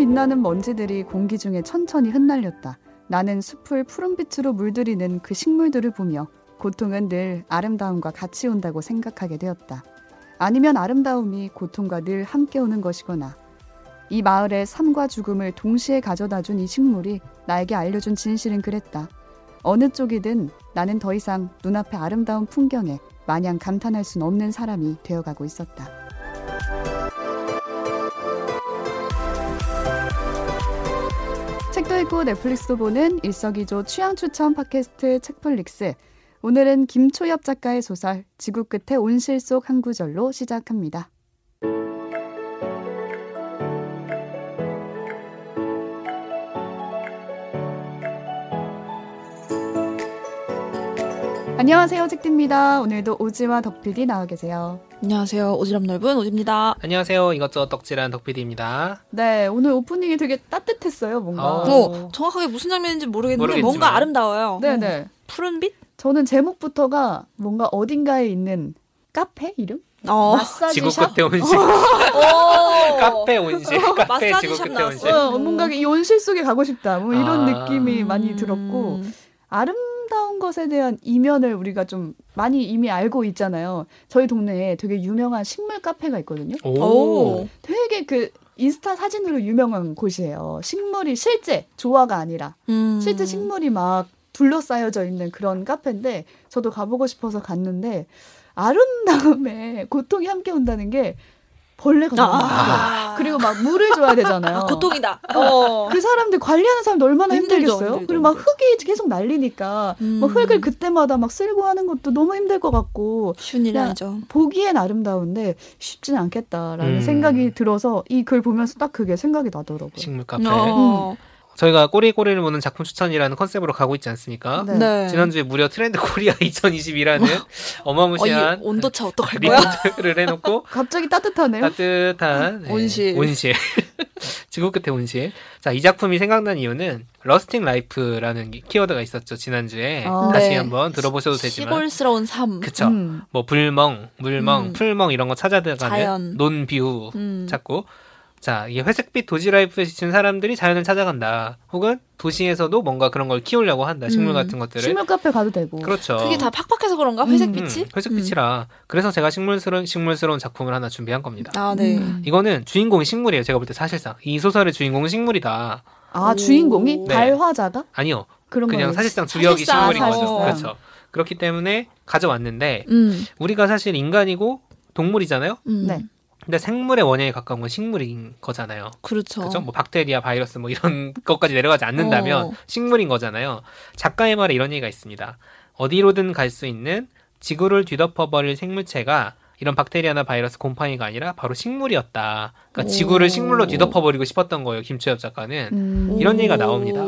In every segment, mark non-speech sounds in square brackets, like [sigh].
빛나는 먼지들이 공기 중에 천천히 흩날렸다. 나는 숲을 푸른빛으로 물들이는 그 식물들을 보며 고통은 늘 아름다움과 같이 온다고 생각하게 되었다. 아니면 아름다움이 고통과 늘 함께 오는 것이거나 이 마을의 삶과 죽음을 동시에 가져다 준 이 식물이 나에게 알려준 진실은 그랬다. 어느 쪽이든 나는 더 이상 눈앞의 아름다운 풍경에 마냥 감탄할 순 없는 사람이 되어가고 있었다. 읽고 넷플릭스도 보는 일석이조 취향 추천 팟캐스트 책플릭스. 오늘은 김초엽 작가의 소설 지구 끝의 온실 속 한 구절로 시작합니다. 안녕하세요, 책디입니다. 오늘도 오지와 덕PD 나와 계세요. 안녕하세요. 오지랖 넓은 오지입니다. 안녕하세요. 이것저것 덕질한 덕PD입니다. 네, 오늘 오프닝이 되게 따뜻했어요, 뭔가. 어. 어, 정확하게 무슨 장면인지 모르겠는데 모르겠지만. 뭔가 아름다워요. 네, 네. 푸른빛? 저는 제목부터가 뭔가 어딘가에 있는 카페 이름? 어. 마사지 지구 샵? 끝에 온실. 오. [laughs] 카페 온실. 카페 마사지 지구 샵 끝에. 온실. 어, 뭔가 이 온실 속에 가고 싶다. 뭐 이런 아. 느낌이 많이 들었고 음. 아름다운 것에 대한 이면을 우리가 좀 많이 이미 알고 있잖아요. 저희 동네에 되게 유명한 식물 카페가 있거든요. 오. 오. 되게 그 인스타 사진으로 유명한 곳이에요. 식물이 실제 조화가 아니라 음. 실제 식물이 막 둘러싸여져 있는 그런 카페인데 저도 가보고 싶어서 갔는데 아름다움에 고통이 함께 온다는 게 벌레가 너무 많아요. 아. 그리고 막 물을 줘야 되잖아요. 아, 고통이다. 어. 그 사람들 관리하는 사람들 얼마나 힘들죠, 힘들겠어요? 힘들죠, 그리고 막 흙이 계속 날리니까 음. 뭐 흙을 그때마다 막 쓸고 하는 것도 너무 힘들 것 같고 아니죠. 보기엔 아름다운데 쉽지는 않겠다라는 음. 생각이 들어서 이 글 보면서 딱 그게 생각이 나더라고요. 식물 카페. 어. 저희가 꼬리꼬리를 무는 작품 추천이라는 컨셉으로 가고 있지 않습니까? 네. 네. 지난주에 무려 트렌드 코리아 [laughs] 2022라는 어, [laughs] 어마무시한 이 온도차 어떡할 거야? 리포트를 해놓고 [laughs] 갑자기 따뜻하네요. 따뜻한 네, 온실. 온실. 지구 끝의 온실. 자, 이 작품이 생각난 이유는 rustic life라는 키워드가 있었죠, 지난주에. 아. 다시 네. 한번 들어보셔도 되지만. 시골스러운 삶. 그쵸. 음. 뭐 불멍, 물멍, 음. 풀멍 이런 거 찾아들어가는 자연. 논뷰 음. 찾고 자, 이게 회색빛 도시 라이프에 지친 사람들이 자연을 찾아간다. 혹은 도시에서도 뭔가 그런 걸 키우려고 한다. 식물 음. 같은 것들을. 식물 카페 가도 되고. 그렇죠. 그게 다 팍팍해서 그런가? 음. 회색빛이? 음, 회색빛이라. 그래서 제가 식물스러운 식물스러운 작품을 하나 준비한 겁니다. 아, 네. 음. 이거는 주인공이 식물이에요. 제가 볼 때 사실상 이 소설의 주인공은 식물이다. 아 오. 주인공이 네. 발화자가 아니요. 그런 그냥 거예요. 사실상 주역이 사실상, 식물인 거죠. 사실상. 그렇죠. 그렇기 때문에 가져왔는데 음. 우리가 사실 인간이고 동물이잖아요. 음. 네. 근데 생물의 원형에 가까운 건 식물인 거잖아요. 그렇죠. 그죠? 뭐 박테리아, 바이러스 뭐 이런 [laughs] 것까지 내려가지 않는다면 어. 식물인 거잖아요. 작가의 말에 이런 얘기가 있습니다. 어디로든 갈 수 있는 지구를 뒤덮어버릴 생물체가 이런 박테리아나 바이러스 곰팡이가 아니라 바로 식물이었다. 그러니까 오. 지구를 식물로 뒤덮어버리고 싶었던 거예요. 김추엽 작가는. 음. 이런 얘기가 나옵니다.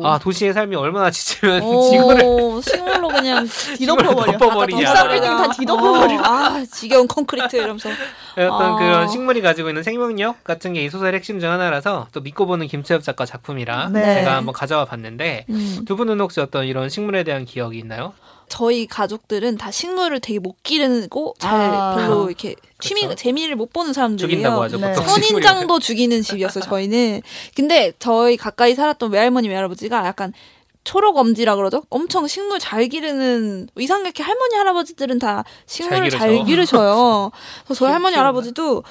오. 아 도시의 삶이 얼마나 지치면 오, 지구를 식물로 그냥 [laughs] 뒤덮어버려. 덮어버리냐. 아, 덕사빌딩 다 뒤덮어버려. 어, 아, 지겨운 콘크리트 이러면서. 어떤 아. 그런 식물이 가지고 있는 생명력 같은 게 이 소설의 핵심 중 하나라서 또 믿고 보는 김추엽 작가 작품이라 네. 제가 한번 가져와 봤는데 음. 두 분은 혹시 어떤 이런 식물에 대한 기억이 있나요? 저희 가족들은 다 식물을 되게 못 기르고 잘 아. 별로 이렇게 취미 그렇죠. 재미를 못 보는 사람들이에요. 죽인다고 하죠. 네. 선인장도 죽이는 집이었어요, 저희는. 근데 저희 가까이 살았던 외할머니, 외할아버지가 약간 초록 엄지라 그러죠? 엄청 식물 잘 기르는, 이상하게 할머니, 할아버지들은 다 식물을 잘 잘, 기르죠. 기르셔요. [laughs] 그래서 저희 할머니. 할아버지도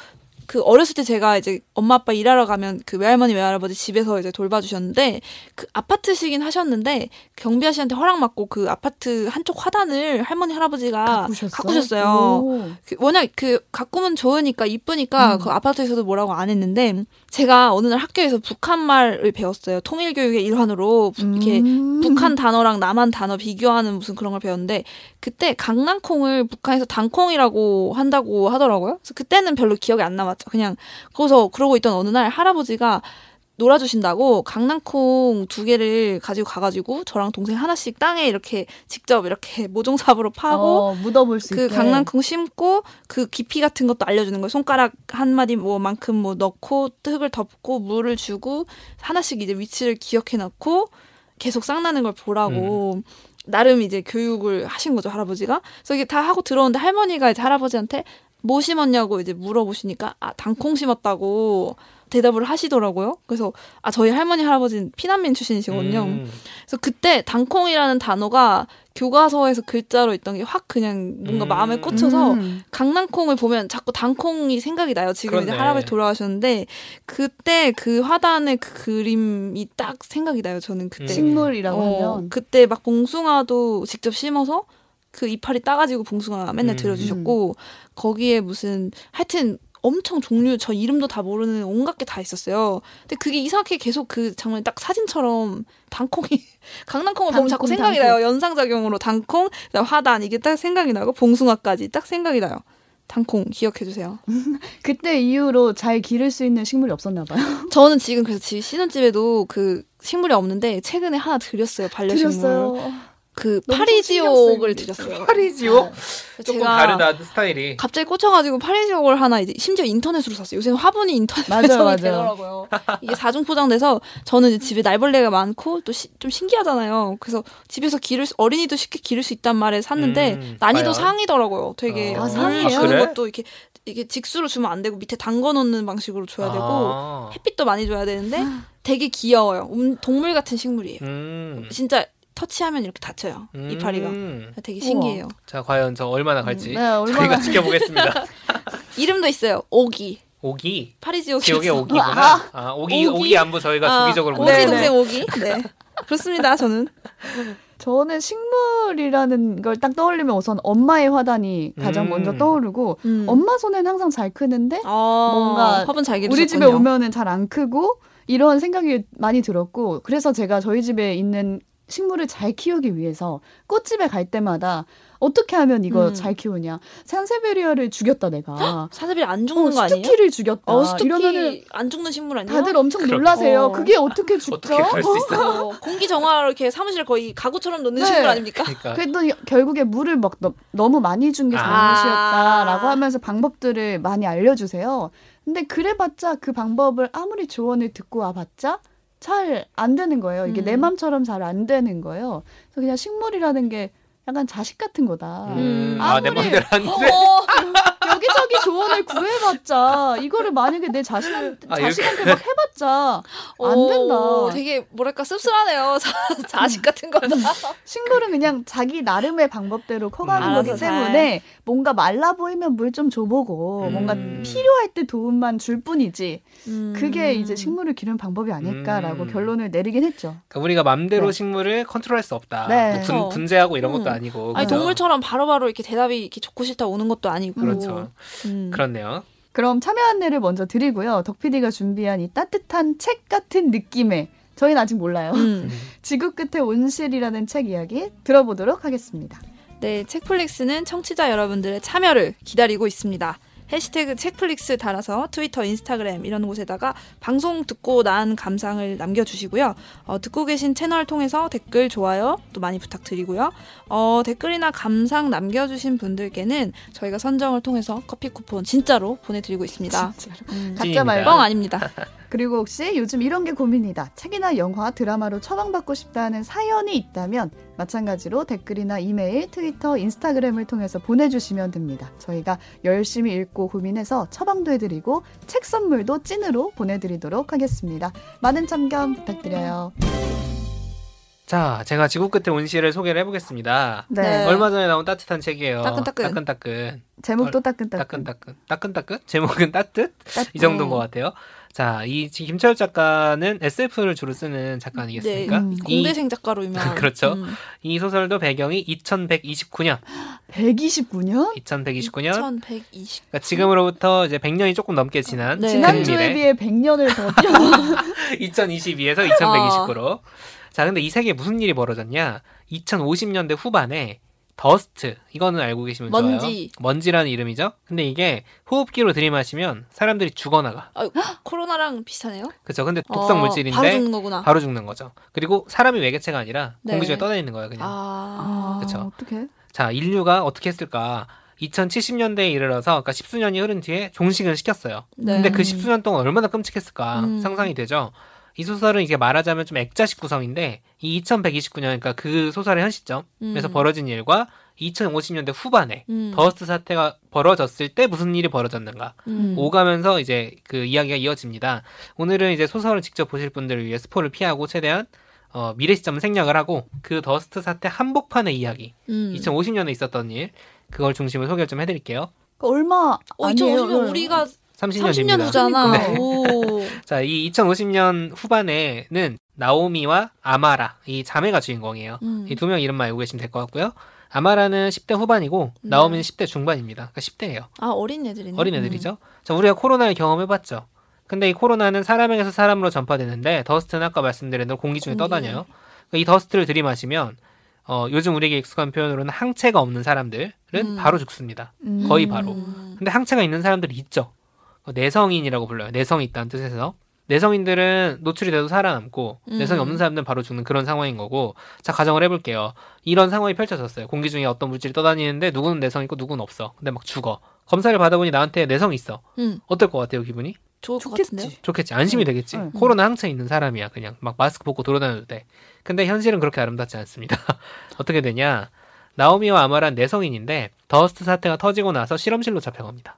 그 어렸을 때 제가 이제 엄마 아빠 일하러 가면 그 외할머니 외할아버지 집에서 이제 돌봐주셨는데 그 아파트시긴 하셨는데 경비 아저씨한테 허락 받고 그 아파트 한쪽 화단을 할머니 할아버지가 가꾸셨어? 가꾸셨어요. 오. 그 워낙 그 가꾸면 좋으니까 이쁘니까 음. 그 아파트에서도 뭐라고 안 했는데 제가 어느 날 학교에서 북한 말을 배웠어요. 통일 교육의 일환으로 부- 이렇게 음. 북한 단어랑 남한 단어 비교하는 무슨 그런 걸 배웠는데 그때 강낭콩을 북한에서 당콩이라고 한다고 하더라고요. 그래서 그때는 별로 기억이 안 남았죠. 그냥 거기서 그러고 있던 어느 날 할아버지가 놀아주신다고 강낭콩 두 개를 가지고 가가지고 저랑 동생 하나씩 땅에 이렇게 직접 이렇게 [laughs] 모종삽으로 파고 어, 묻어볼 수 그 있게. 강낭콩 심고 그 깊이 같은 것도 알려주는 거예요. 손가락 한 마디 뭐만큼 뭐 넣고 흙을 덮고 물을 주고 하나씩 이제 위치를 기억해 놓고 계속 쌍나는 걸 보라고 나름 이제 교육을 하신 거죠 할아버지가. 그래서 이게 다 하고 들어오는데 할머니가 이제 할아버지한테 뭐 심었냐고 이제 물어보시니까 아 당콩 심었다고 대답을 하시더라고요. 그래서 아 저희 할머니 할아버지는 피난민 출신이시거든요. 음. 그래서 그때 당콩이라는 단어가 교과서에서 글자로 있던 게 확 그냥 뭔가 음. 마음에 꽂혀서 음. 강낭콩을 보면 자꾸 당콩이 생각이 나요. 지금 이제 그렇네. 할아버지 돌아가셨는데 그때 그 화단의 그 그림이 딱 생각이 나요. 저는 그때 음. 식물이라고 어, 하면 그때 막 봉숭아도 직접 심어서 그 이파리 따가지고 봉숭아 맨날 음. 들여주셨고 거기에 무슨 하여튼 엄청 종류 저 이름도 다 모르는 온갖 게 다 있었어요. 근데 그게 이상하게 계속 그 장면이 딱 사진처럼 당콩이 [laughs] 강낭콩을 보면 자꾸 생각이 당콩. 나요. 연상작용으로 그다음 화단 이게 딱 생각이 나고 봉숭아까지 딱 생각이 나요. 당콩 기억해 주세요. [laughs] 그때 이후로 잘 기를 수 있는 식물이 없었나 봐요. [laughs] 저는 지금 그래서 집 신혼집에도 그 식물이 없는데 최근에 하나 드렸어요 반려식물. 드렸어요. 그 파리지옥을 드렸어요. [laughs] 파리지옥 조금 제가 다르다 스타일이. 갑자기 꽂혀가지고 파리지옥을 하나 이제 심지어 인터넷으로 샀어요. 요새는 화분이 인터넷 배송이. [laughs] 되더라고요. 이게 사중 포장돼서 저는 이제 집에 날벌레가 많고 또 좀 신기하잖아요. 그래서 집에서 기를 수- 어린이도 쉽게 기를 수 있단 말에 샀는데 음, 난이도 과연? 상이더라고요. 되게 아, 물 상이에요? 주는 아, 그래? 것도 이렇게 이게 직수로 주면 안 되고 밑에 담궈 놓는 방식으로 줘야 되고 아. 햇빛도 많이 줘야 되는데 되게 귀여워요. 음, 동물 같은 식물이에요. 음. 진짜 터치하면 이렇게 다쳐요. 음. 이파리가. 되게 신기해요. 자 과연 저 얼마나 갈지 네, 얼마나 저희가 지켜보겠습니다. [laughs] 이름도 있어요. 오기. 오기 파리지옥. 지옥의 오기구나. 아, 오기 오기? 오기 안부 저희가 아, 조기적으로 오지 네, 보내드릴게요. 동생 오기. 네. [laughs] 그렇습니다. 저는. 저는 식물이라는 걸 딱 떠올리면 우선 엄마의 화단이 가장 음. 먼저 떠오르고 음. 엄마 손엔 항상 잘 크는데 아, 뭔가 화분 잘 우리 집에. 오면은 잘 안 크고 이런 생각이 많이 들었고 그래서 제가 저희 집에 있는 식물을 잘 키우기 위해서 꽃집에 갈 때마다 어떻게 하면 이거 음. 잘 키우냐 산세베리아를 죽였다 내가 사자비 안 죽는 어, 거 아니에요? 스투키를 죽였다 어, 스투키 이러면은 안 죽는 식물 아니에요? 다들 엄청 그럼. 놀라세요 어. 그게 어떻게 죽죠 어떻게? 어, 공기 정화로 이렇게 사무실 거의 가구처럼 놓는 네. 식물 아닙니까? 그러니까 그랬더니 결국에 물을 막 너, 너무 많이 준게 아. 잘못이었다라고 하면서 방법들을 많이 알려주세요. 근데 그래봤자 그 방법을 아무리 조언을 듣고 와봤자 잘 안 되는 거예요. 이게 음. 내 맘처럼 잘 안 되는 거예요. 그래서 그냥 식물이라는 게 약간 자식 같은 거다. 음, 음. 아, 내 아무리- 맘대로 안 돼. 어, 여기저기 조언을 구해봤자 이거를 만약에 내 자신한테 아, 자식한테 막 해봤자 안 어, 된다. 되게 뭐랄까 씁쓸하네요. [laughs] 자, 자식 같은 거다. 식물은 그냥 자기 나름의 방법대로 커가는 음, 거기 잘. 때문에 뭔가 말라 보이면 물 좀 줘보고 음. 뭔가 필요할 때 도움만 줄 뿐이지 음. 그게 이제 식물을 기르는 방법이 아닐까라고 음. 결론을 내리긴 했죠. 그러니까 우리가 맘대로 네. 식물을 컨트롤할 수 없다. 네. 뭐 분, 그렇죠. 분재하고 이런 것도 음. 아니고. 아니 그죠? 동물처럼 바로 바로 이렇게 대답이 이렇게 좋고 싫다 오는 것도 아니고. 그렇죠. 음. 그렇네요. 그럼 참여 안내를 먼저 드리고요. 덕PD가 준비한 이 따뜻한 책 같은 느낌의 저희는 아직 몰라요. 음. [laughs] 지구 끝의 온실이라는 책 이야기 들어보도록 하겠습니다. 네, 책플릭스는 청취자 여러분들의 참여를 기다리고 있습니다. 해시태그 책플릭스 달아서 트위터, 인스타그램 이런 곳에다가 방송 듣고 난 감상을 남겨주시고요. 어, 듣고 계신 채널 통해서 댓글, 좋아요 또 많이 부탁드리고요. 어, 댓글이나 감상 남겨주신 분들께는 저희가 선정을 통해서 커피 쿠폰 진짜로 보내드리고 있습니다. 진짜로. 음, 가짜 찐입니다. 말고 뻥 아닙니다. [laughs] 그리고 혹시 요즘 이런 게 고민이다. 책이나 영화, 드라마로 처방받고 싶다는 사연이 있다면 마찬가지로 댓글이나 이메일, 트위터, 인스타그램을 통해서 보내주시면 됩니다. 저희가 열심히 읽고 고민해서 처방도 해드리고 책 선물도 찐으로 보내드리도록 하겠습니다. 많은 참견 부탁드려요. 자, 제가 지구 끝의 온실을 소개를 해보겠습니다. 네. 네. 얼마 전에 나온 따뜻한 책이에요. 따끈따끈. 따끈따끈. 제목도 따끈따끈. 따끈따끈. 따끈따끈? 제목은 따뜻? 따뜻. 이 정도인 것 같아요. 자, 이 지- 김철 작가는 SF를 주로 쓰는 작가 아니겠습니까? 네, 공대생 작가로 유명한. [laughs] 그렇죠. 음. 이 소설도 배경이 2129년. 129년? 2129년. 2120. 그러니까 지금으로부터 이제 100년이 조금 넘게 지난 네. 지난주에. 비해 100년을 더 뛰어. [laughs] 2022에서 2129로. 자, 근데 이 세계에 무슨 일이 벌어졌냐? 2050년대 후반에 더스트 이거는 알고 계시면 먼지. 좋아요. 먼지라는 이름이죠. 근데 이게 호흡기로 들이마시면 사람들이 죽어나가. 아, 코로나랑 비슷하네요. 그렇죠. 근데 독성 어, 물질인데 바로 죽는 거구나. 바로 죽는 거죠. 그리고 사람이 외개체가 아니라 네. 공기 중에 떠다니는 거예요, 그냥. 아, 그쵸. 어떻게? 자, 인류가 어떻게 했을까? 2070년대에 이르러서 그러니까 십수년이 흐른 뒤에 종식은 시켰어요. 네. 근데 그 십수년 동안 얼마나 끔찍했을까 음. 상상이 되죠. 이 소설은 이게 말하자면 좀 액자식 구성인데 이 2129년 그러니까 그 소설의 현 시점에서 음. 벌어진 일과 2050년대 후반에 음. 더스트 사태가 벌어졌을 때 무슨 일이 벌어졌는가 음. 오가면서 이제 그 이야기가 이어집니다. 오늘은 이제 소설을 직접 보실 분들을 위해 스포를 피하고 최대한 어, 미래 시점을 생략을 하고 그 더스트 사태 한복판의 이야기, 음. 2050년에 있었던 일 그걸 중심으로 소개를 좀 해드릴게요. 그 얼마 어, 아니에요. 2050년 우리가 30년입니다. 30년 후잖아. 네. 오. [laughs] 자, 이 2050년 후반에는 나오미와 아마라 이 자매가 주인공이에요. 음. 이두 명 이름만 알고 계시면 될 것 같고요. 아마라는 10대 후반이고 네. 나오미는 10대 중반입니다. 그러니까 10대예요. 아 어린 애들이네. 어린 애들이죠. 자, 우리가 코로나를 경험해봤죠. 근데 이 코로나는 사람에게서 사람으로 전파되는데 더스트는 아까 말씀드린 대로 공기 중에 공기. 떠다녀요. 그러니까 이 더스트를 들이마시면 어, 요즘 우리에게 익숙한 표현으로는 항체가 없는 사람들은 음. 바로 죽습니다. 음. 거의 바로. 음. 근데 항체가 있는 사람들이 있죠. 어, 내성인이라고 불러요. 내성이 있다는 뜻에서. 내성인들은 노출이 돼도 살아남고 음. 내성이 없는 사람들은 바로 죽는 그런 상황인 거고 자 가정을 해볼게요. 이런 상황이 펼쳐졌어요. 공기 중에 어떤 물질이 떠다니는데 누구는 내성 있고 누구는 없어. 근데 막 죽어. 검사를 받아보니 나한테 내성이 있어. 음. 어떨 것 같아요 기분이? 좋겠지. 좋겠지. 안심이 되겠지. 응. 코로나 항체 있는 사람이야. 그냥 막 마스크 벗고 돌아다녀도 돼. 근데 현실은 그렇게 아름답지 않습니다. [laughs] 어떻게 되냐? 나오미와 아마란 내성인인데 더스트 사태가 터지고 나서 실험실로 잡혀갑니다.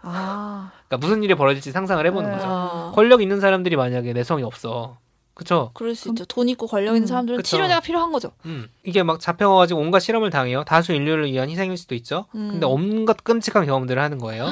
아, 그러니까 무슨 일이 벌어질지 상상을 해보는 네. 거죠. 아. 권력 있는 사람들이 만약에 내성이 없어. 그쵸? 그럴 수 있죠. 돈 있고 권력 있는 음, 사람들은 그쵸. 치료제가 필요한 거죠. 음. 이게 막 잡혀가지고 온갖 실험을 당해요. 다수 인류를 위한 희생일 수도 있죠. 음. 근데 온갖 끔찍한 경험들을 하는 거예요.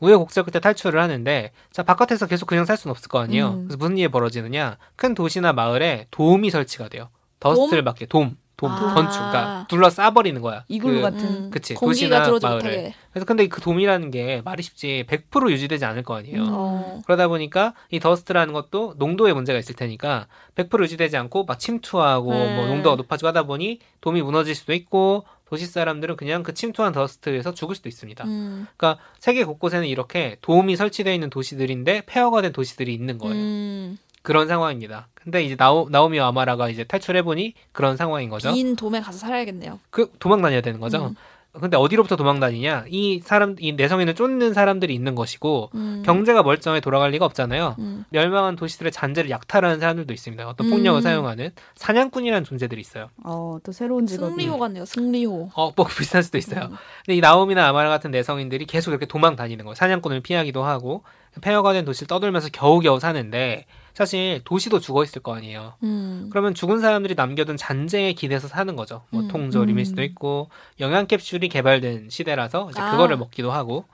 우여곡절 끝에 탈출을 하는데 자 바깥에서 계속 그냥 살 수는 없을 거 아니에요. 음. 그래서 무슨 일이 벌어지느냐? 큰 도시나 마을에 돔이 설치가 돼요. dust를 막게 돔, 돔, 아. 건축, 그러니까 둘러 싸버리는 거야. 이글루 그- 같은. 음. 그치, 공기가 도시나 들어오지 마을을. 못하게. 그래서 근데 그 돔이라는 게 말이 쉽지 100% 유지되지 않을 거 아니에요. 음. 어. 그러다 보니까 이 dust라는 것도 농도에 문제가 있을 테니까 100% 유지되지 않고 막 침투하고 네. 뭐 농도가 높아지고 하다 보니 돔이 무너질 수도 있고 도시 사람들은 그냥 그 침투한 더스트에서 죽을 수도 있습니다. 음. 그러니까 세계 곳곳에는 이렇게 도움이 설치되어 있는 도시들인데 폐허가 된 도시들이 있는 거예요. 음. 그런 상황입니다. 근데 이제 나오, 나오미와 아마라가 이제 탈출해보니 그런 상황인 거죠. 긴 돔에 가서 살아야겠네요. 그 도망 다녀야 되는 거죠. 음. 근데 어디로부터 도망 다니냐? 이 사람, 이 내성인을 쫓는 사람들이 있는 것이고 음. 경제가 멀쩡해 돌아갈 리가 없잖아요. 음. 멸망한 도시들의 잔재를 약탈하는 사람들도 있습니다. 어떤 음. 폭력을 사용하는 사냥꾼이라는 존재들이 있어요. 어, 또 새로운 직업이. 승리호 같네요. 승리호. 어, 뭐 [laughs] 비슷할 수도 있어요. 음. 근데 이 나옴이나 아마라 같은 내성인들이 계속 이렇게 도망 다니는 거예요. 사냥꾼을 피하기도 하고 폐허가 된 도시를 떠돌면서 겨우겨우 사는데 사실 도시도 죽어 있을 거 아니에요. 음. 그러면 죽은 사람들이 남겨둔 잔재에 기대서 사는 거죠. 뭐 음. 통조림일 음. 수도 있고 영양 캡슐이 개발된 시대라서 이제 아. 그거를 먹기도 하고.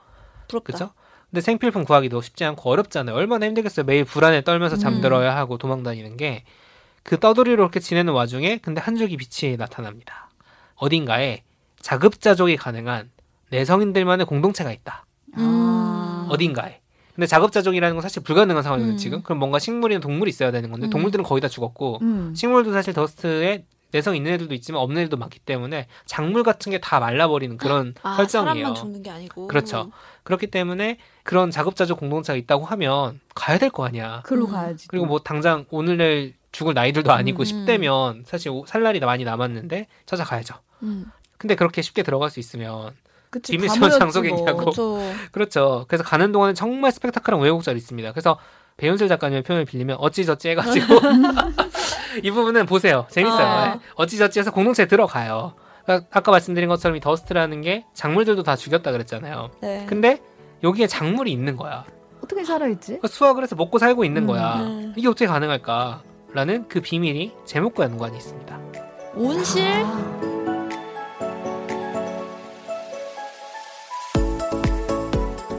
그렇죠? 근데 생필품 구하기도 쉽지 않고 어렵잖아요. 얼마나 힘들겠어요. 매일 불안에 떨면서 음. 잠들어야 하고 도망 다니는 게 그 떠돌이로 이렇게 지내는 와중에 근데 한 줄기 빛이 나타납니다. 어딘가에 자급자족이 가능한 내성인들만의 공동체가 있다. 아. 어딘가에. 근데 자급자족이라는 건 사실 불가능한 상황이거든요, 음. 지금. 그럼 뭔가 식물이나 동물이 있어야 되는 건데 음. 동물들은 거의 다 죽었고 음. 식물도 사실 더스트에 내성 있는 애들도 있지만 없는 애들도 많기 때문에 작물 같은 게 다 말라버리는 그런 [laughs] 아, 설정이에요. 사람만 죽는 게 아니고. 그렇죠. 그렇기 때문에 그런 자급자족 공동체가 있다고 하면 가야 될 거 아니야. 글로 음. 가야지. 그리고 뭐 당장 오늘 내일 죽을 나이들도 아니고 음. 10대면 사실 오- 살 날이 많이 남았는데 찾아가야죠. 음. 근데 그렇게 쉽게 들어갈 수 있으면 그치, 지원 장소겠냐고. 뭐. 그렇죠. [laughs] 그렇죠. 그래서 가는 동안은 정말 스펙타클한 우여곡절이 있습니다. 그래서 배윤슬 작가님의 표현을 빌리면 어찌저찌 해가지고 [laughs] 이 부분은 보세요. 재밌어요. 아. 네. 어찌저찌 해서 공동체에 들어가요. 그러니까 아까 말씀드린 것처럼 이 더스트라는 게 작물들도 다 죽였다 그랬잖아요. 네. 근데 여기에 작물이 있는 거야. 어떻게 살아있지? 그러니까 수확을 해서 먹고 살고 있는 음. 거야. 네. 이게 어떻게 가능할까? 라는 그 비밀이 제목과 연관이 있습니다. 온실? 아,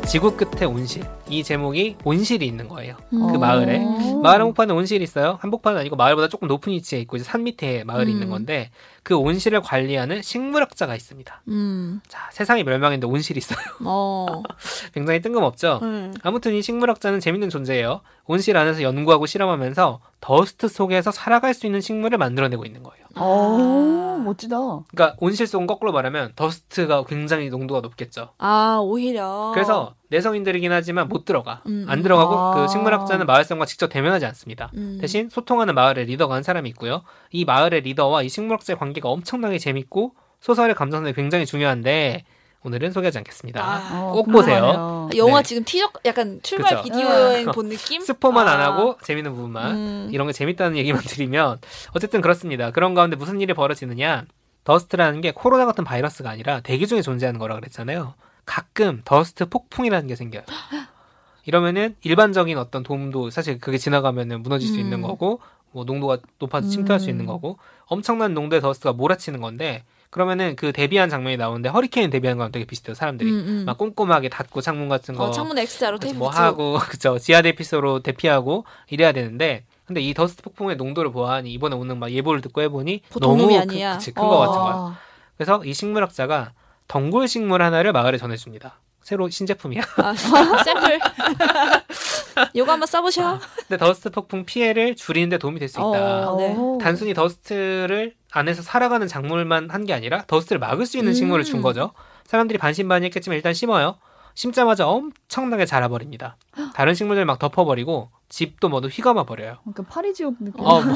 지구 끝에 온실. 이 제목이 온실이 있는 거예요. 음. 그 마을에. 어. 마을 한복판에 온실이 있어요. 한복판은 아니고 마을보다 조금 높은 위치에 있고 이제 산 밑에 마을이 음. 있는 건데 그 온실을 관리하는 식물학자가 있습니다. 음. 자, 세상이 멸망했는데 온실이 있어요. [laughs] 어. [laughs] 굉장히 뜬금없죠. 음. 아무튼 이 식물학자는 재밌는 존재예요. 온실 안에서 연구하고 실험하면서 더스트 속에서 살아갈 수 있는 식물을 만들어내고 있는 거예요. 어, 멋지다. 그러니까 온실 속은 거꾸로 말하면 더스트가 굉장히 농도가 높겠죠. 아, 오히려. 그래서 내성인들이긴 하지만 못 들어가. 음, 안 들어가고 아. 그 식물학자는 마을사람과 직접 대면하지 않습니다. 음. 대신 소통하는 마을의 리더가 한 사람이 있고요. 이 마을의 리더와 이 식물학자의 관계가 엄청나게 재밌고 소설의 감정선이 굉장히 중요한데 오늘은 소개하지 않겠습니다. 아, 어, 꼭 보세요. 궁금하네요. 영화 네. 지금 티저 약간 출발 그쵸. 비디오 여행 본 느낌? 스포만 안 아. 하고 재밌는 부분만 음. 이런 게 재밌다는 얘기만 [laughs] 드리면 어쨌든 그렇습니다. 그런 가운데 무슨 일이 벌어지느냐? dust라는 게 코로나 같은 바이러스가 아니라 대기 중에 존재하는 거라 그랬잖아요. 가끔 dust 폭풍이라는 게 생겨요. [gasps] 이러면은 일반적인 어떤 돔도 사실 그게 지나가면은 무너질 수 음. 있는 거고 뭐 농도가 높아서 침투할 수 있는 음. 거고 엄청난 농도의 dust가 몰아치는 건데 그러면은 그 대비한 장면이 나오는데 허리케인 대비하는 거랑 되게 비슷해요. 사람들이 음, 음. 막 꼼꼼하게 닫고 창문 같은 거 어, 창문 X자로 테이프 뭐. 하고 [laughs] 그죠 지하 대피소로 대피하고 이래야 되는데 근데 이 더스트 폭풍의 농도를 보아하니 이번에 오는 막 예보를 듣고 해보니 너무 그- 큰거 어. 같은 거야. 그래서 이 식물학자가 덩굴 식물 하나를 마을에 전해줍니다. 새로 신제품이야. 아, [laughs] 샘플. [laughs] 요거 한번 써보셔. 근데 더스트 폭풍 피해를 줄이는데 도움이 될 수 있다. 어, 네. 오. 단순히 더스트를 안에서 살아가는 작물만 한 게 아니라 더스트를 막을 수 있는 음. 식물을 준 거죠. 사람들이 반신반의했겠지만 일단 심어요. 심자마자 엄청나게 자라버립니다. 다른 식물들 막 덮어버리고 집도 모두 휘감아 버려요. 그러니까 파리지옥 느낌. 어, 뭐.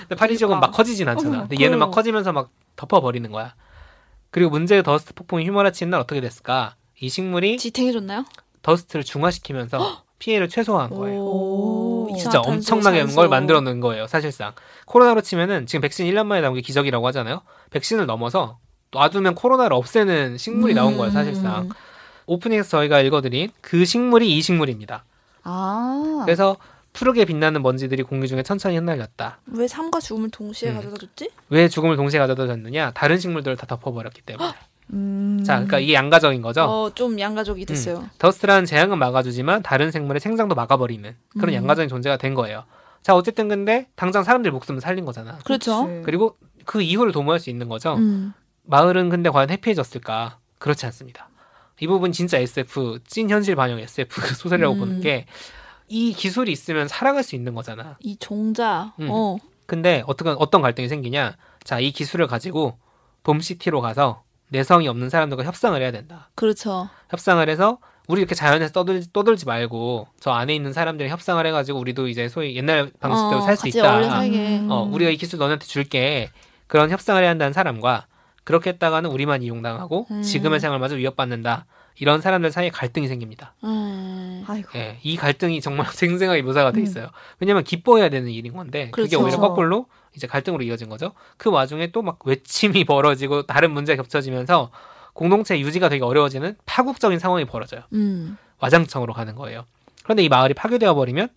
근데 파리지옥은 막 커지진 않잖아. 어머, 근데 얘는 막. 커지면서 막 덮어버리는 거야. 그리고 문제의 더스트 폭풍이 휘몰아치는 날 어떻게 됐을까? 이 식물이 지탱해줬나요? 더스트를 중화시키면서 피해를 최소화한 거예요. 오. 진짜 엄청난 걸 만들어 놓은 거예요, 사실상. 코로나로 치면은 지금 백신 1년 만에 나온 게 기적이라고 하잖아요. 백신을 넘어서 놔두면 코로나를 없애는 식물이 나온 거예요, 사실상. 오프닝에서 저희가 읽어드린 그 식물이 이 식물입니다. 아. 그래서 푸르게 빛나는 먼지들이 공기 중에 천천히 흩날렸다. 왜 삶과 죽음을 동시에 음. 가져다 줬지? 왜 죽음을 동시에 가져다 줬느냐? 다른 식물들을 다 덮어버렸기 때문에. 음. 자, 그러니까 이게 양가적인 거죠. 어, 좀 양가적이 됐어요. 더스트라는 재앙은 막아주지만 다른 생물의 생장도 막아버리는 그런 음. 양가적인 존재가 된 거예요. 자, 어쨌든 근데 당장 사람들 목숨을 살린 거잖아. 그렇죠. 그치. 그리고 그 이후를 도모할 수 있는 거죠. 음. 마을은 근데 과연 해피해졌을까? 그렇지 않습니다. 이 부분 진짜 SF, 찐 현실 반영 SF 소설이라고 음. 보는 게 이 기술이 있으면 살아갈 수 있는 거잖아. 이 종자. 음. 어. 근데 어떤 어떤 갈등이 생기냐? 자, 이 기술을 가지고 돔시티로 가서 내성이 없는 사람들과 협상을 해야 된다. 그렇죠. 협상을 해서 우리 이렇게 자연에서 떠들, 떠들지 말고 저 안에 있는 사람들이 협상을 해가지고 우리도 이제 소위 옛날 방식대로 어, 살수 같이 있다. 음. 어, 우리가 이 기술 너네한테 줄게. 그런 협상을 해야 한다는 사람과 그렇게 했다가는 우리만 이용당하고 음. 지금의 생활마저 위협받는다. 이런 사람들 사이에 갈등이 생깁니다. 음. 아이고. 예, 이 갈등이 정말 [laughs] 생생하게 묘사가 돼 음. 있어요. 왜냐면 기뻐해야 되는 일인 건데 그게 그렇죠. 오히려 거꾸로 이제 갈등으로 이어진 거죠. 그 와중에 또 막 외침이 벌어지고 다른 문제가 겹쳐지면서 공동체 유지가 되게 어려워지는 파국적인 상황이 벌어져요. 음. 와장창으로 가는 거예요. 그런데 이 마을이 파괴되어 버리면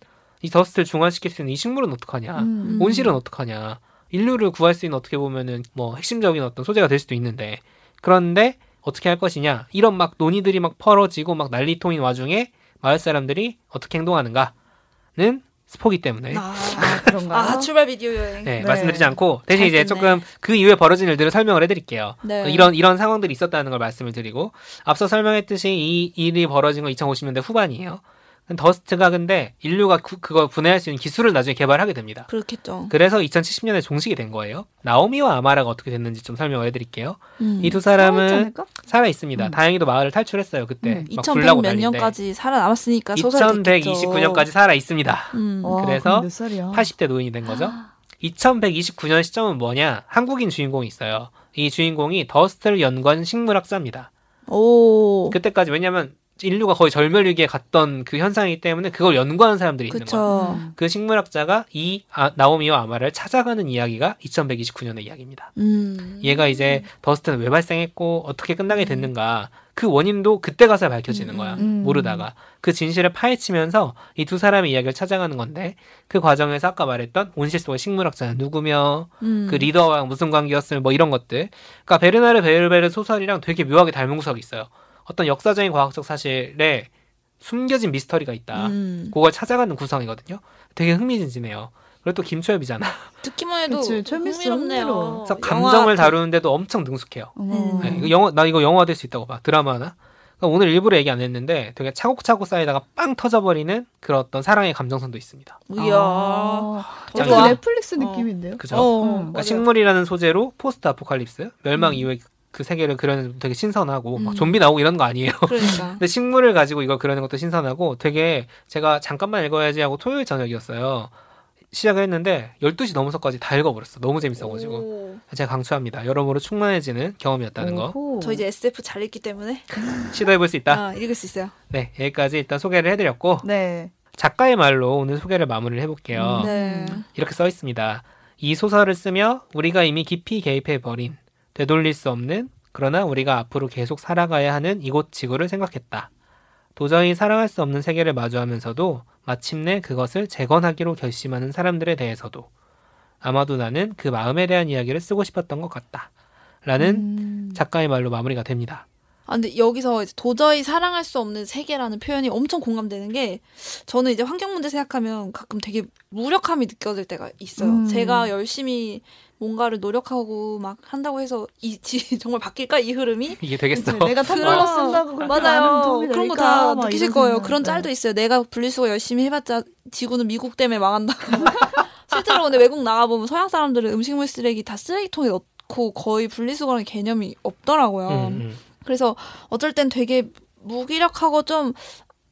이 더스트를 중화시킬 수 있는 이 식물은 어떡하냐? 음. 온실은 어떡하냐? 인류를 구할 수 있는 어떻게 보면은 뭐 핵심적인 어떤 소재가 될 수도 있는데 그런데 어떻게 할 것이냐? 이런 막 논의들이 막 벌어지고 막 난리통인 와중에 마을 사람들이 어떻게 행동하는가는 스포기 때문에 아, 아, 그런가요? 아, 출발 비디오 여행. 네, 네. 말씀드리지 않고 대신 잘 이제. 조금 그 이후에 벌어진 일들을 설명을 해드릴게요. 네. 이런 이런 상황들이 있었다는 걸 말씀을 드리고 앞서 설명했듯이 이 일이 벌어진 건 2050년대 후반이에요. 더스트가 근데 인류가 그, 그걸 분해할 수 있는 기술을 나중에 개발하게 됩니다. 그렇겠죠. 그래서 2070년에 종식이 된 거예요. 나오미와 아마라가 어떻게 됐는지 좀 설명을 해드릴게요. 음. 이두 살아있지 사람은? 살아 있습니다. 음. 다행히도 마을을 탈출했어요. 그때 음, 막 불나고 2100몇 난리인데. 년까지 살아남았으니까 소설 됐겠죠. 2129년까지 살아 있습니다. 음. 와, 그래서 그럼 몇 살이야? 80대 노인이 된 거죠. [gasps] 2129년 시점은 뭐냐? 한국인 주인공이 있어요. 이 주인공이 더스트를 연구한 식물학자입니다. 오. 그때까지 왜냐면 인류가 거의 절멸 위기에 갔던 그 현상이기 때문에 그걸 연구하는 사람들이 있는 거예요. 그쵸. 음. 그 식물학자가 이 아, 나오미와 아마를 찾아가는 이야기가 2129년의 이야기입니다. 음. 얘가 이제 더스트는 왜 발생했고 어떻게 끝나게 됐는가 그 원인도 그때 가서 밝혀지는 음. 거야 음. 모르다가 그 진실을 파헤치면서 이 두 사람의 이야기를 찾아가는 건데 그 과정에서 아까 말했던 온실 속의 식물학자는 누구며 음. 그 리더와 무슨 관계였으며 뭐 이런 것들 그러니까 베르나르 베르베르 소설이랑 되게 묘하게 닮은 구석이 있어요 어떤 역사적인 과학적 사실에 숨겨진 미스터리가 있다 음. 그걸 찾아가는 구성이거든요 되게 흥미진진해요 그리고 또 김초엽이잖아 듣기만 해도 흥미롭네요. 그래서 감정을 그- 다루는데도 엄청 능숙해요 어머. 네, 이거 영화 나 이거 영화 될 수 있다고 봐 드라마 하나 그러니까 오늘 일부러 얘기 안 했는데 되게 차곡차곡 쌓이다가 빵 터져버리는 그런 어떤 사랑의 감정선도 있습니다 이야. 아, 좋아. 넷플릭스 어. 느낌인데요? 그죠 어, 그러니까 식물이라는 소재로 포스트 아포칼립스 멸망 음. 이후에 그 세계를 그려내는 되게 신선하고 막 음. 좀비 나오고 이런 거 아니에요 [laughs] 그러니까. 근데 식물을 가지고 이걸 그려내는 것도 신선하고 되게 제가 잠깐만 읽어야지 하고 토요일 저녁이었어요 시작을 했는데 12시 넘어서까지 다 읽어버렸어. 너무 재밌어가지고. 오. 제가 강추합니다. 여러모로 충만해지는 경험이었다는 거. 저 이제 SF 잘 읽기 때문에 [laughs] 시도해볼 수 있다. 아, 읽을 수 있어요. 네, 여기까지 일단 소개를 해드렸고 네. 작가의 말로 오늘 소개를 마무리를 해볼게요. 음. 네. 이렇게 써 있습니다. 이 소설을 쓰며 우리가 이미 깊이 개입해 버린 되돌릴 수 없는 그러나 우리가 앞으로 계속 살아가야 하는 이곳 지구를 생각했다. 도저히 사랑할 수 없는 세계를 마주하면서도 마침내 그것을 재건하기로 결심하는 사람들에 대해서도 아마도 나는 그 마음에 대한 이야기를 쓰고 싶었던 것 같다. 라는 음. 작가의 말로 마무리가 됩니다. 아, 근데 여기서 이제 도저히 사랑할 수 없는 세계라는 표현이 엄청 공감되는 게 저는 이제 환경 문제 생각하면 가끔 되게 무력함이 느껴질 때가 있어요. 음. 제가 열심히 뭔가를 노력하고 막 한다고 해서 이 지- [laughs] 정말 바뀔까 이 흐름이 이게 되겠어. 네, 내가 텀블러 쓴다고 맞아요. 그런 거? 다막 느끼실 거예요. 생각. 그런 네. 짤도 있어요. 내가 분리수거 열심히 해봤자 지구는 미국 때문에 망한다. [laughs] 실제로 근데 외국 나가 보면 서양 사람들은 음식물 쓰레기 다 쓰레기통에 넣고 거의 분리수거라는 개념이 없더라고요. 음, 음. 그래서 어쩔 땐 되게 무기력하고 좀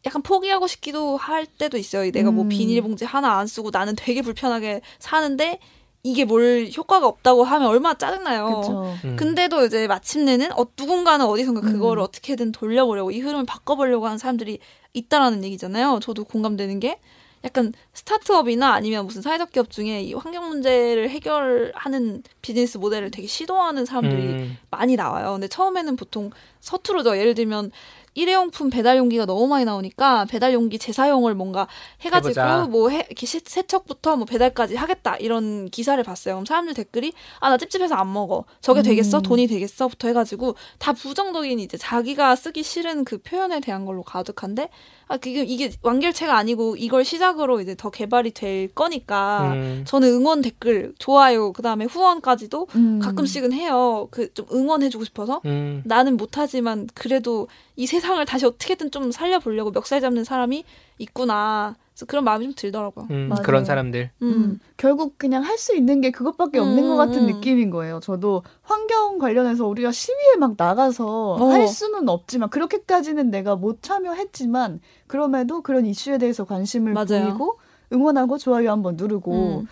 약간 포기하고 싶기도 할 때도 있어요. 내가 뭐 음. 비닐봉지 하나 안 쓰고 나는 되게 불편하게 사는데 이게 뭘 효과가 없다고 하면 얼마나 짜증나요. 음. 근데도 이제 마침내는 어, 누군가는 어디선가 그거를 음. 어떻게든 돌려보려고 이 흐름을 바꿔보려고 하는 사람들이 있다라는 얘기잖아요. 저도 공감되는 게 약간 스타트업이나 아니면 무슨 사회적 기업 중에 이 환경 문제를 해결하는 비즈니스 모델을 되게 시도하는 사람들이 음. 많이 나와요. 근데 처음에는 보통 서투르죠. 예를 들면 일회용품 배달 용기가 너무 많이 나오니까 배달 용기 재사용을 뭔가 해가지고 해보자. 뭐 해, 이렇게 시- 세척부터 뭐 배달까지 하겠다 이런 기사를 봤어요. 그럼 사람들 댓글이 아 나 찝찝해서 안 먹어. 저게 음. 되겠어? 돈이 되겠어?부터 해가지고 다 부정적인 이제 자기가 쓰기 싫은 그 표현에 대한 걸로 가득한데 아 그게 이게 완결체가 아니고 이걸 시작으로 이제 더 개발이 될 거니까 음. 저는 응원 댓글 좋아요 그 다음에 후원까지도 음. 가끔씩은 해요. 그 좀 응원해주고 싶어서 음. 나는 못하지만 그래도 이 세상을 다시 어떻게든 좀 살려보려고 멱살 잡는 사람이 있구나. 그래서 그런 마음이 좀 들더라고요. 음. 그런 사람들. 음. 음, 결국 그냥 할 수 있는 게 그것밖에 없는 음, 것 같은 음. 느낌인 거예요. 저도 환경 관련해서 우리가 시위에 막 나가서 어. 할 수는 없지만 그렇게까지는 내가 못 참여했지만 그럼에도 그런 이슈에 대해서 관심을 맞아요. 보이고 응원하고 좋아요 한번 누르고 음.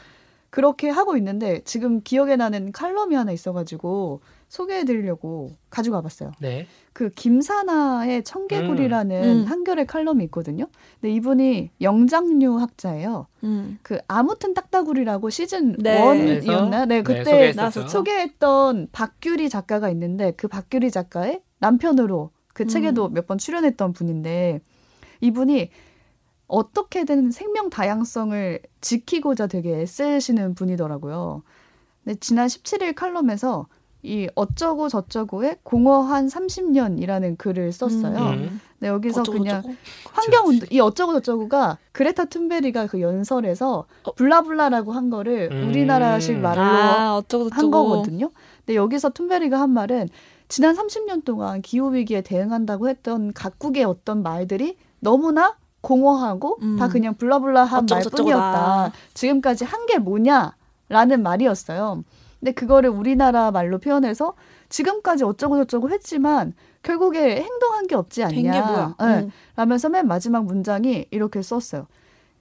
그렇게 하고 있는데 지금 기억에 나는 칼럼이 하나 있어가지고 소개해드리려고 가지고 와봤어요. 네. 그 김사나의 청개구리라는 음. 음. 한겨레 칼럼이 있거든요. 근데 이분이 영장류 학자예요. 음. 그 아무튼 딱따구리라고 시즌 네. 원이었나 네, 네, 그때. 나서 소개했던 박규리 작가가 있는데 그 박규리 작가의 남편으로 그 음. 책에도 몇 번 출연했던 분인데 이분이 어떻게든 생명 다양성을 지키고자 되게 애쓰시는 분이더라고요. 근데 지난 17일 칼럼에서 이 어쩌고 저쩌고의 공허한 30년이라는 글을 썼어요. 음. 근데 여기서 어쩌고 그냥 저쩌고? 환경 운동 이 어쩌고 저쩌고가 그레타 툰베리가 그 연설에서 어. 블라블라라고 한 거를 음. 우리나라식 말로 아 어쩌고 저쩌고 한 거거든요. 근데 여기서 툰베리가 한 말은 지난 30년 동안 기후 위기에 대응한다고 했던 각국의 어떤 말들이 너무나 공허하고 음. 다 그냥 블라블라한 말뿐이었다. 지금까지 한 게 뭐냐라는 말이었어요. 근데 그거를 우리나라 말로 표현해서 지금까지 어쩌고 저쩌고 했지만 결국에 행동한 게 없지 않냐. 네. 음. 라면서 맨 마지막 문장이 이렇게 썼어요.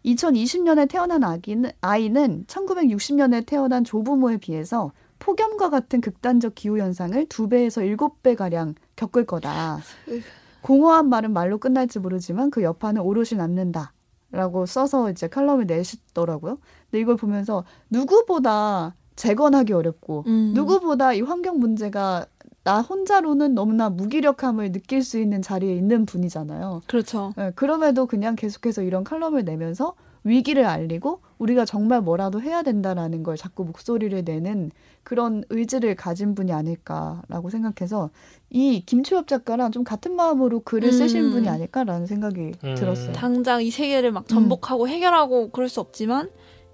2020년에 태어난 아기는, 아이는 1960년에 태어난 조부모에 비해서 폭염과 같은 극단적 기후 현상을 두 배에서 일곱 배 가량 겪을 거다. 으. 공허한 말은 말로 끝날지 모르지만 그 여파는 오롯이 남는다. 라고 써서 이제 칼럼을 내시더라고요. 근데 이걸 보면서 누구보다 재건하기 어렵고 음. 누구보다 이 환경 문제가 나 혼자로는 너무나 무기력함을 느낄 수 있는 자리에 있는 분이잖아요. 그렇죠. 예, 그럼에도 그냥 계속해서 이런 칼럼을 내면서 위기를 알리고 우리가 정말 뭐라도 해야 된다라는 걸 자꾸 목소리를 내는 그런 의지를 가진 분이 아닐까라고 생각해서 이 김초엽 작가랑 좀 같은 마음으로 글을 쓰신 음. 분이 아닐까라는 생각이 음. 들었어요. 당장 이 세계를 막 전복하고 해결하고 그럴 수 없지만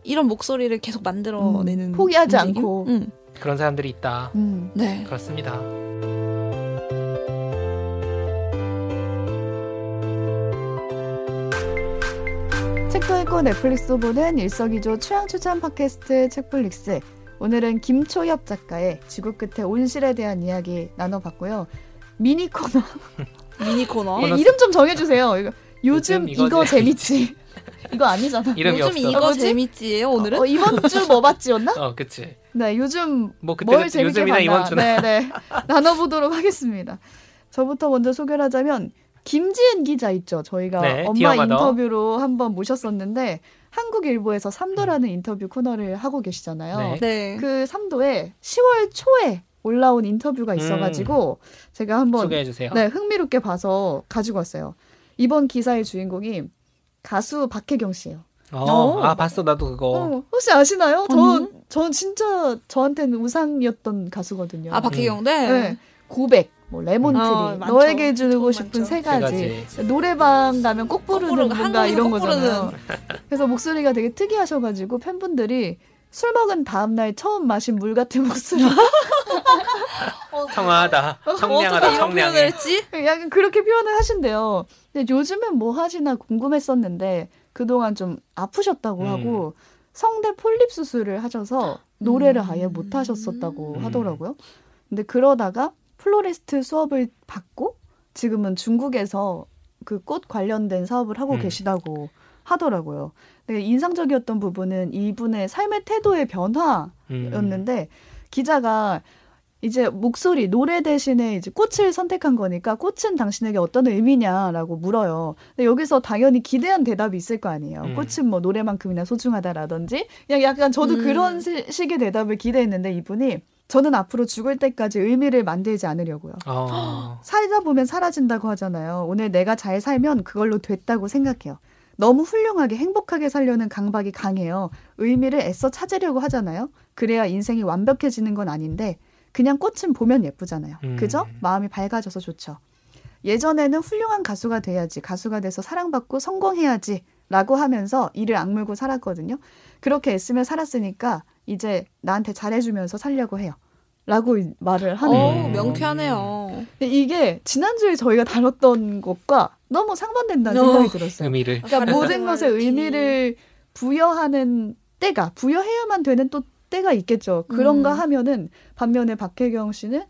이런 목소리를 계속 만들어내는 음, 포기하지 움직임? 않고. 음. 그런 사람들이 있다. 음. 네. 그렇습니다. 책도 읽고 넷플릭스도 보는 일석이조 취향 추천 팟캐스트 책플릭스. 오늘은 김초엽 작가의 지구 끝의 온실에 대한 이야기 나눠봤고요. 미니 코너 미니 코너. 이- 이름 좀 정해주세요. 요즘 요즘. 이거 재밌지. 이거 아니잖아. [laughs] 이름이 요즘 없어. 이거 뭐지? 재밌지예요 오늘은? 어, 이번 주 뭐 봤지였나? [laughs] 어, 그치. 네, 요즘 뭐 그때 뭘 재밌게 요즘이나 봤나? 이번 주나. 네, 네. [laughs] 나눠보도록 하겠습니다. 저부터 먼저 소개를 하자면 김지은 기자 있죠. 저희가 네, 엄마 디어마더. 인터뷰로 한번 모셨었는데 한국일보에서 삼도라는 인터뷰 코너를 하고 계시잖아요. 네. 네. 그 삼도에 10월 초에 올라온 인터뷰가 있어가지고 제가 한번 소개해 주세요. 네 흥미롭게 봐서 가지고 왔어요. 이번 기사의 주인공이 가수 박혜경 씨예요. 어, 아 봤어 나도 그거. 어, 혹시 아시나요? 저, 아니요. 전 진짜 저한테는 우상이었던 가수거든요. 아 박혜경 네. 네. 고백, 뭐 레몬트리, 어, 많죠. 너에게 주고 싶은. 세세 가지. 가지. 노래방 가면 꼭 부르는 뭔가 이런 꼭 거잖아요. 그래서 목소리가 되게 특이하셔가지고 팬분들이 술 먹은 다음 날 처음 마신 물 같은 목소리. 청아하다. 어떻게 청량하다. 이런 표현을 청량해. 했지? 약간 그렇게 표현을 하신대요. 근데 요즘엔 뭐 하시나 궁금했었는데 그동안 좀 아프셨다고 음. 하고 성대 폴립 수술을 하셔서 노래를 음. 아예 못 하셨었다고 음. 하더라고요. 근데 그러다가 플로리스트 수업을 받고 지금은 중국에서 그 꽃 관련된 사업을 하고 음. 계시다고 하더라고요. 근데 인상적이었던 부분은 이분의 삶의 태도의 변화였는데 음. 기자가 이제 목소리 노래 대신에 이제 꽃을 선택한 거니까 꽃은 당신에게 어떤 의미냐라고 물어요. 근데 여기서 당연히 기대한 대답이 있을 거 아니에요. 음. 꽃은 뭐 노래만큼이나 소중하다라든지 그냥 약간 저도 음. 그런 시- 식의 대답을 기대했는데 이분이 저는 앞으로 죽을 때까지 의미를 만들지 않으려고요. 어. [gasps] 살다 보면 사라진다고 하잖아요. 오늘 내가 잘 살면 그걸로 됐다고 생각해요. 너무 훌륭하게 행복하게 살려는 강박이 강해요. 의미를 애써 찾으려고 하잖아요. 그래야 인생이 완벽해지는 건 아닌데 그냥 꽃은 보면 예쁘잖아요. 음. 그죠? 마음이 밝아져서 좋죠. 예전에는 훌륭한 가수가 돼야지, 가수가 돼서 사랑받고 성공해야지 라고 하면서 이를 악물고 살았거든요. 그렇게 애쓰며 살았으니까 이제 나한테 잘해주면서 살려고 해요. 라고 말을 하는 거예요. 어 명쾌하네요. 이게 지난주에 저희가 다뤘던 것과 너무 상반된다는 어. 생각이 들었어요. 의미를. 그러니까 모든 것에 생활 의미를 부여하는 때가 부여해야만 되는 또 때가 있겠죠. 그런가 음. 하면은 반면에 박혜경 씨는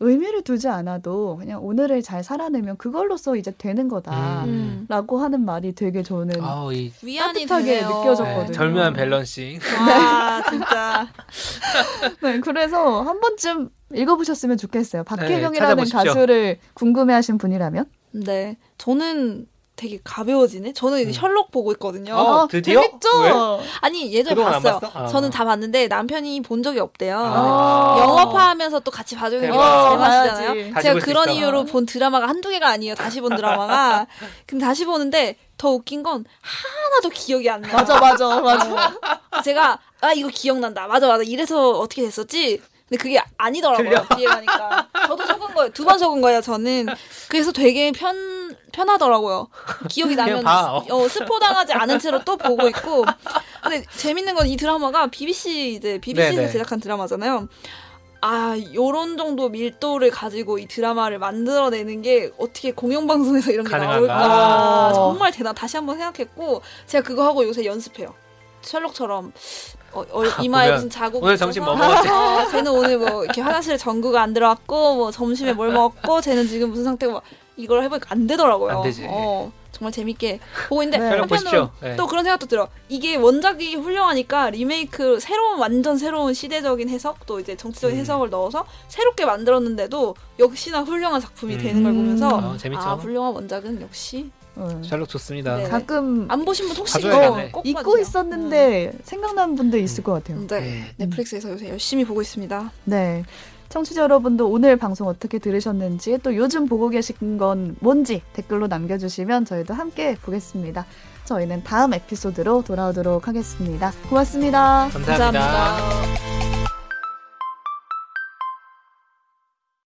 의미를 두지 않아도 그냥 오늘을 잘 살아내면 그걸로써 이제 되는 거다. 음. 음. 라고 하는 말이 되게 저는 아우 이 위안이 따뜻하게. 느껴졌거든요. 네, 절묘한 밸런싱. 아 진짜. [laughs] 네, 그래서 한 번쯤 읽어보셨으면 좋겠어요. 박혜경이라는 네. 가수를 궁금해하신 분이라면 네. 저는 되게 가벼워지네. 저는 이제 음. 셜록 보고 있거든요. 어, 드디어? 재밌죠? 왜? 아니 예전에 봤어요. 봤어? 아. 저는 다 봤는데 남편이 본 적이 없대요. 아. 영업하하면서 또 같이 봐주는 게 대박. 제맛이잖아요. 봐야지. 다시 제가 그런. 이유로 본 드라마가 한두 개가 아니에요. 다시 본 드라마가. [laughs] 근데 다시 보는데 더 웃긴 건 하나도 기억이 안 나요. 맞아, 맞아, 맞아. 제가 아 이거 기억난다. 맞아 맞아. 이래서 어떻게 됐었지? 근데 그게 아니더라고요. 뒤에 가니까. 저도 속은 거예요. 두 번 속은 거예요. 저는. 그래서 되게 편 편하더라고요. 기억이 나면. 어, 스포 당하지 않은 채로 또 보고 있고. 근데 재밌는 건 이 드라마가 BBC 이제 BBC에서 네네. 제작한 드라마잖아요. 아, 요런 정도 밀도를 가지고 이 드라마를 만들어내는 게 어떻게 공영방송에서 이런 게 가능한가? 나올까. 아. 정말 대단, 다시 한번 생각했고, 제가 그거 하고 요새 연습해요. 셜록처럼, 어, 어, 이마에 무슨 자국. 오늘 점심 뭐 먹었지? [laughs] 어, 쟤는 오늘 뭐, 이렇게 화장실에 전구가 안 들어왔고, 뭐, 점심에 뭘 먹었고, 쟤는 지금 무슨 상태고, 막 이걸 해보니까 안 되더라고요. 안 되지. 어, 정말 재밌게 보고 있는데, 네. 한편으로. 네. 또 그런 생각도 들어. 이게 원작이 훌륭하니까 리메이크 새로운 완전 새로운 시대적인 해석 또 이제 정치적인 음. 해석을 넣어서 새롭게 만들었는데도 역시나 훌륭한 작품이 음. 되는 걸 보면서 어, 재밌죠. 아 훌륭한 원작은 역시 어. 샬록 좋습니다. 네. 가끔 안 보신 분 혹시. 이거 꼭 잊고 봐주세요. 있었는데 생각나는 분들 있을 것 같아요. 음. 네. 음. 넷플릭스에서 요새 열심히 보고 있습니다. 네. 청취자 여러분도 오늘 방송 어떻게 들으셨는지 또 요즘 보고 계신 건 뭔지 댓글로 남겨주시면 저희도 함께 보겠습니다. 저희는 다음 에피소드로 돌아오도록 하겠습니다. 고맙습니다. 감사합니다. 감사합니다.